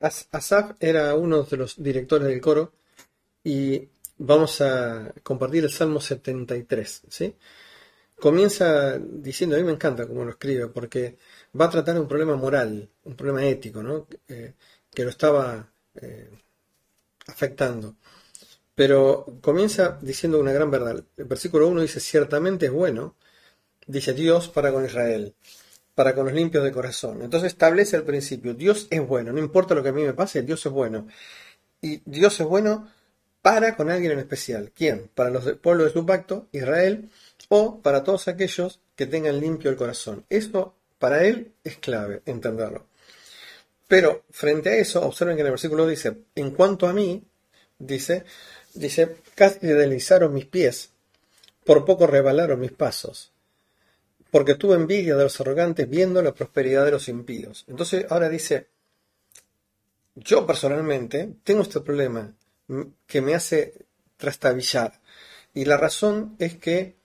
Asaf era uno de los directores del coro y vamos a compartir el Salmo 73, ¿sí? Comienza diciendo, a mí me encanta cómo lo escribe, porque va a tratar un problema moral, un problema ético, ¿no? Eh, que lo estaba eh, afectando. Pero comienza diciendo una gran verdad. El versículo 1 dice, ciertamente es bueno, dice Dios para con Israel, para con los limpios de corazón. Entonces establece el principio, Dios es bueno, no importa lo que a mí me pase, Dios es bueno. Y Dios es bueno para con alguien en especial. ¿Quién? Para los pueblos de su pacto, Israel, o para todos aquellos que tengan limpio el corazón. Eso para él es clave entenderlo. Pero frente a eso, observen que en el versículo dice, en cuanto a mí, dice, dice, casi deslizaron mis pies, por poco rebalaron mis pasos, porque tuve envidia de los arrogantes viendo la prosperidad de los impíos. Entonces ahora dice, yo personalmente tengo este problema que me hace trastabillar. Y la razón es que,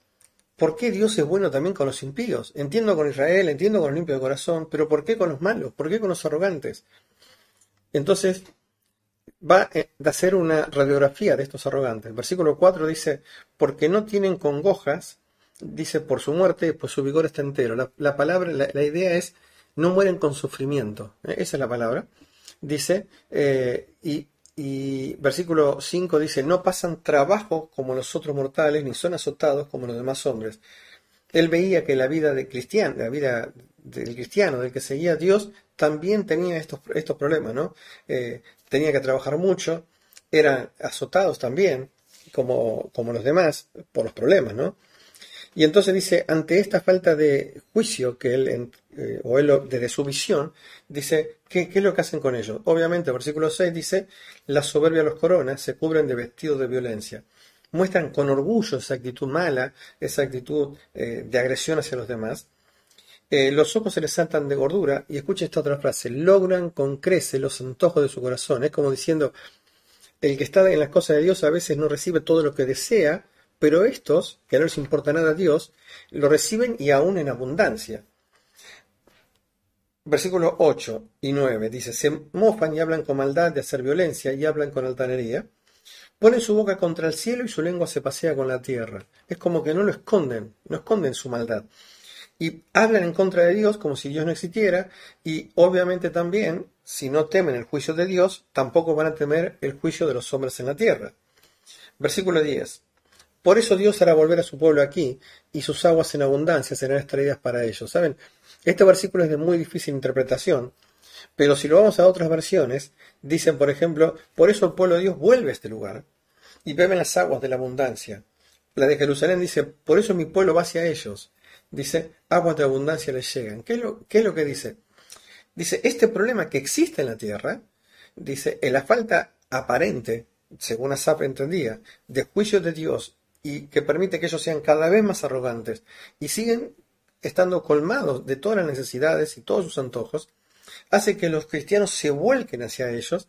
¿por qué Dios es bueno también con los impíos? Entiendo con Israel, entiendo con los limpios de corazón, pero ¿por qué con los malos? ¿Por qué con los arrogantes? Entonces, va a hacer una radiografía de estos arrogantes. versículo 4 dice, porque no tienen congojas, dice, por su muerte, pues su vigor está entero. La, palabra, la, idea es, no mueren con sufrimiento. ¿eh? Esa es la palabra. Dice, eh, y y versículo 5 dice, no pasan trabajo como los otros mortales, ni son azotados como los demás hombres. Él veía que la vida de cristiano, la vida del cristiano, del que seguía a Dios, también tenía estos, estos problemas, ¿no? Eh, tenía que trabajar mucho, eran azotados también, como, como los demás, por los problemas, ¿no? Y entonces dice, ante esta falta de juicio que él, eh, o él desde su visión, dice, ¿qué, es lo que hacen con ellos? Obviamente, versículo 6 dice, la soberbia los coronas se cubren de vestidos de violencia. Muestran con orgullo esa actitud mala, esa actitud eh, de agresión hacia los demás. Eh, los ojos se les saltan de gordura, y escucha esta otra frase, logran con crece los antojos de su corazón. Es como diciendo, el que está en las cosas de Dios a veces no recibe todo lo que desea, pero estos, que no les importa nada a Dios, lo reciben y aún en abundancia. Versículos 8 y 9 dice, se mofan y hablan con maldad de hacer violencia y hablan con altanería. Ponen su boca contra el cielo y su lengua se pasea con la tierra. Es como que no lo esconden, no esconden su maldad. Y hablan en contra de Dios como si Dios no existiera y obviamente también, si no temen el juicio de Dios, tampoco van a temer el juicio de los hombres en la tierra. Versículo 10. Por eso Dios hará volver a su pueblo aquí, y sus aguas en abundancia serán extraídas para ellos. ¿Saben? Este versículo es de muy difícil interpretación, pero si lo vamos a otras versiones, dicen, por ejemplo, por eso el pueblo de Dios vuelve a este lugar y beben las aguas de la abundancia. La de Jerusalén dice, por eso mi pueblo va hacia ellos. Dice, aguas de abundancia les llegan. ¿Qué es lo, qué lo que dice? Dice, este problema que existe en la tierra, dice, en la falta aparente, según Asap entendía, de juicio de Dios y que permite que ellos sean cada vez más arrogantes y siguen estando colmados de todas las necesidades y todos sus antojos, hace que los cristianos se vuelquen hacia ellos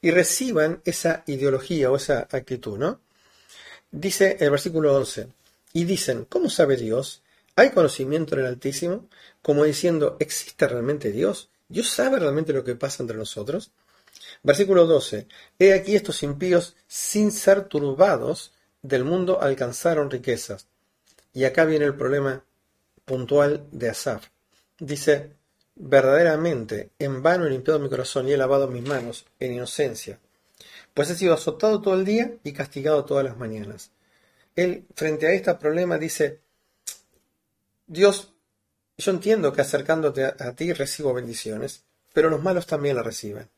y reciban esa ideología o esa actitud, ¿no? Dice el versículo 11, y dicen, ¿cómo sabe Dios? ¿Hay conocimiento en el Altísimo? Como diciendo, ¿existe realmente Dios? ¿Dios sabe realmente lo que pasa entre nosotros? Versículo 12, he aquí estos impíos sin ser turbados del mundo alcanzaron riquezas. Y acá viene el problema puntual de Asaf. Dice, verdaderamente, en vano he limpiado mi corazón y he lavado mis manos en inocencia, pues he sido azotado todo el día y castigado todas las mañanas. Él, frente a este problema, dice, Dios, yo entiendo que acercándote a, a ti recibo bendiciones, pero los malos también la reciben.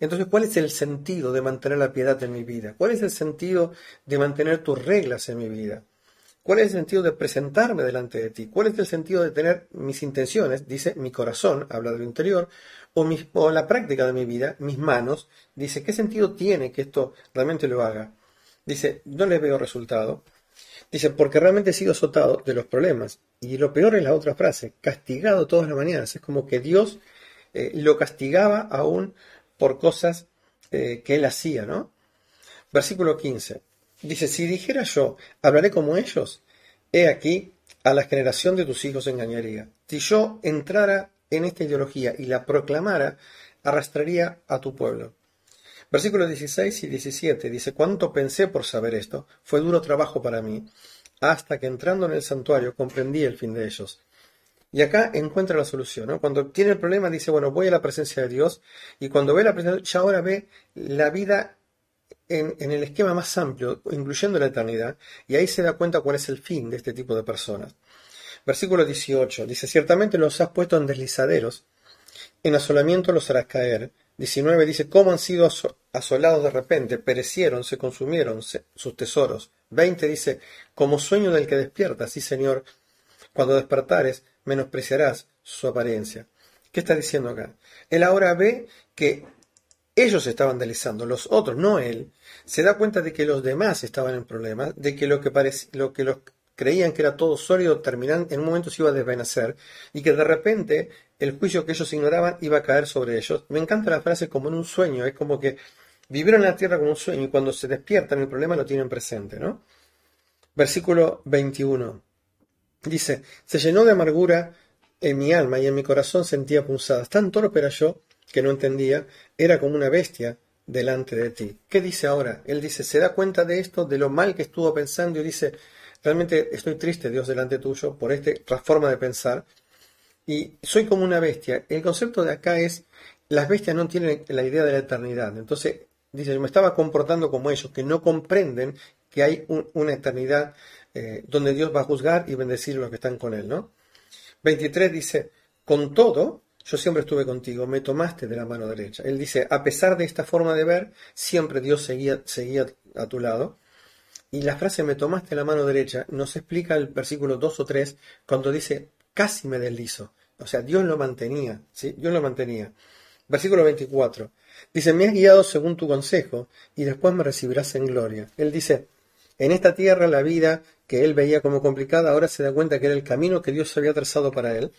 Entonces, ¿cuál es el sentido de mantener la piedad en mi vida? ¿Cuál es el sentido de mantener tus reglas en mi vida? ¿Cuál es el sentido de presentarme delante de ti? ¿Cuál es el sentido de tener mis intenciones? Dice mi corazón, habla de lo interior, o, la práctica de mi vida, mis manos. Dice, ¿qué sentido tiene que esto realmente lo haga? Dice, no le veo resultado. Dice, porque realmente he sido azotado de los problemas. Y lo peor es la otra frase, castigado todas las mañanas. Es como que Dios eh, lo castigaba aún por cosas eh, que él hacía, ¿no? Versículo 15. Dice, si dijera yo, hablaré como ellos, he aquí, a la generación de tus hijos engañaría. Si yo entrara en esta ideología y la proclamara, arrastraría a tu pueblo. Versículos 16 y 17 dice, cuánto pensé por saber esto, fue duro trabajo para mí, hasta que entrando en el santuario comprendí el fin de ellos. Y acá encuentra la solución. Cuando tiene el problema dice, bueno, voy a la presencia de Dios, y cuando ve la presencia, ya ahora ve la vida en, en, el esquema más amplio, incluyendo la eternidad, y ahí se da cuenta cuál es el fin de este tipo de personas. Versículo 18 dice, ciertamente los has puesto en deslizaderos, en asolamiento los harás caer. 19 dice, ¿cómo han sido asolados de repente? Perecieron, se consumieron sus tesoros. 20 dice, como sueño del que despierta, sí Señor, cuando despertares, menospreciarás su apariencia. ¿Qué está diciendo acá? Él ahora ve que ellos estaban deslizando, los otros, no él, se da cuenta de que los demás estaban en problemas, de que lo que, que creían que era todo sólido, terminan, en un momento se iba a desvanecer, y que de repente el juicio que ellos ignoraban iba a caer sobre ellos. Me encanta la frase como en un sueño, es como que vivieron la tierra como un sueño y cuando se despiertan el problema lo tienen presente, ¿no? Versículo 21. Dice, se llenó de amargura en mi alma y en mi corazón sentía punzadas. Tan torpe era yo que no entendía, era como una bestia delante de ti. ¿Qué dice ahora? Él dice, se da cuenta de esto, de lo mal que estuvo pensando y dice, realmente estoy triste, Dios, delante tuyo, por esta forma de pensar. Y soy como una bestia. El concepto de acá es, las bestias no tienen la idea de la eternidad. Entonces, dice, yo me estaba comportando como ellos, que no comprenden que hay una eternidad eh, donde Dios va a juzgar y bendecir a los que están con Él, ¿no? 23 dice, con todo, yo siempre estuve contigo, me tomaste de la mano derecha. Él dice, a pesar de esta forma de ver, siempre Dios seguía, a tu lado. Y la frase me tomaste la mano derecha nos explica el versículo 2 o 3 cuando dice, casi me deslizo. O sea, Dios lo mantenía, ¿sí? Dios lo mantenía. Versículo 24. Dice, me has guiado según tu consejo y después me recibirás en gloria. Él dice, en esta tierra la vida que él veía como complicada ahora se da cuenta que era el camino que Dios había trazado para él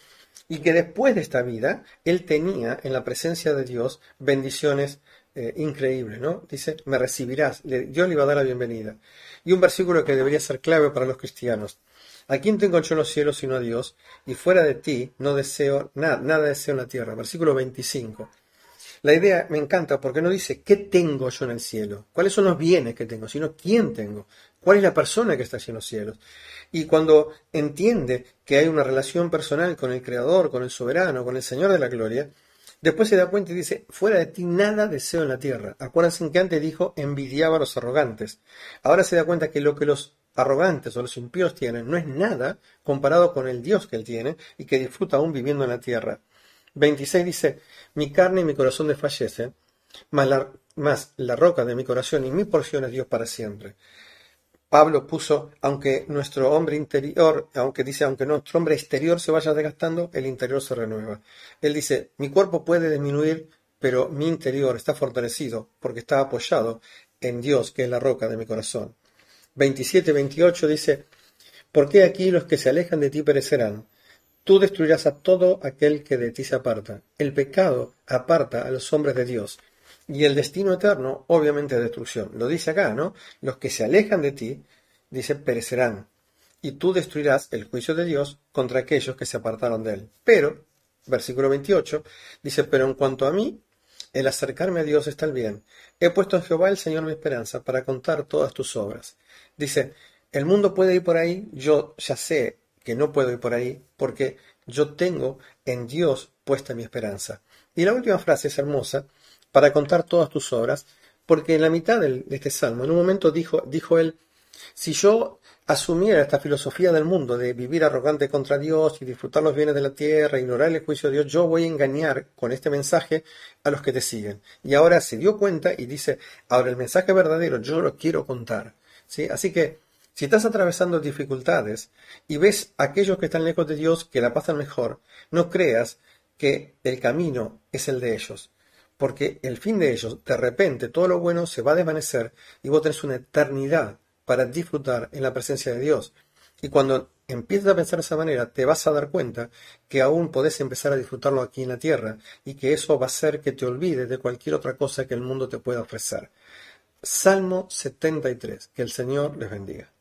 y que después de esta vida él tenía en la presencia de Dios bendiciones eh, increíbles, ¿no? Dice, me recibirás, Dios le iba a dar la bienvenida. Y un versículo que debería ser clave para los cristianos. ¿A quién tengo yo en los cielos sino a Dios? Y fuera de ti no deseo nada, nada deseo en la tierra. Versículo 25. La idea me encanta porque no dice qué tengo yo en el cielo, cuáles son los bienes que tengo, sino quién tengo, cuál es la persona que está allí en los cielos. Y cuando entiende que hay una relación personal con el Creador, con el Soberano, con el Señor de la Gloria, después se da cuenta y dice, fuera de ti nada deseo en la tierra. Acuérdense que antes dijo, envidiaba a los arrogantes. Ahora se da cuenta que lo que los arrogantes o los impíos tienen no es nada comparado con el Dios que él tiene y que disfruta aún viviendo en la tierra. 26 dice, mi carne y mi corazón desfallecen, mas la, más la roca de mi corazón y mi porción es Dios para siempre. Pablo puso, aunque nuestro hombre interior, aunque dice, aunque nuestro hombre exterior se vaya desgastando, el interior se renueva. Él dice, mi cuerpo puede disminuir, pero mi interior está fortalecido porque está apoyado en Dios, que es la roca de mi corazón. 27-28 dice, ¿por qué aquí los que se alejan de ti perecerán? Tú destruirás a todo aquel que de ti se aparta. El pecado aparta a los hombres de Dios. Y el destino eterno, obviamente, es destrucción. Lo dice acá, ¿no? Los que se alejan de ti, dice, perecerán. Y tú destruirás el juicio de Dios contra aquellos que se apartaron de él. Pero, versículo 28, dice, pero en cuanto a mí, el acercarme a Dios está el bien. He puesto en Jehová el Señor mi esperanza para contar todas tus obras. Dice, el mundo puede ir por ahí, yo ya sé que no puedo ir por ahí porque yo tengo en Dios puesta mi esperanza. Y la última frase es hermosa, para contar todas tus obras, porque en la mitad de este salmo, en un momento dijo, dijo él, si yo asumiera esta filosofía del mundo de vivir arrogante contra Dios y disfrutar los bienes de la tierra, ignorar el juicio de Dios, yo voy a engañar con este mensaje a los que te siguen. Y ahora se dio cuenta y dice, ahora el mensaje verdadero yo lo quiero contar. ¿Sí? Así que si estás atravesando dificultades y ves a aquellos que están lejos de Dios que la pasan mejor, no creas que el camino es el de ellos, porque el fin de ellos, de repente, todo lo bueno se va a desvanecer y vos tenés una eternidad para disfrutar en la presencia de Dios. Y cuando empiezas a pensar de esa manera, te vas a dar cuenta que aún podés empezar a disfrutarlo aquí en la tierra y que eso va a hacer que te olvides de cualquier otra cosa que el mundo te pueda ofrecer. Salmo 73. Que el Señor les bendiga.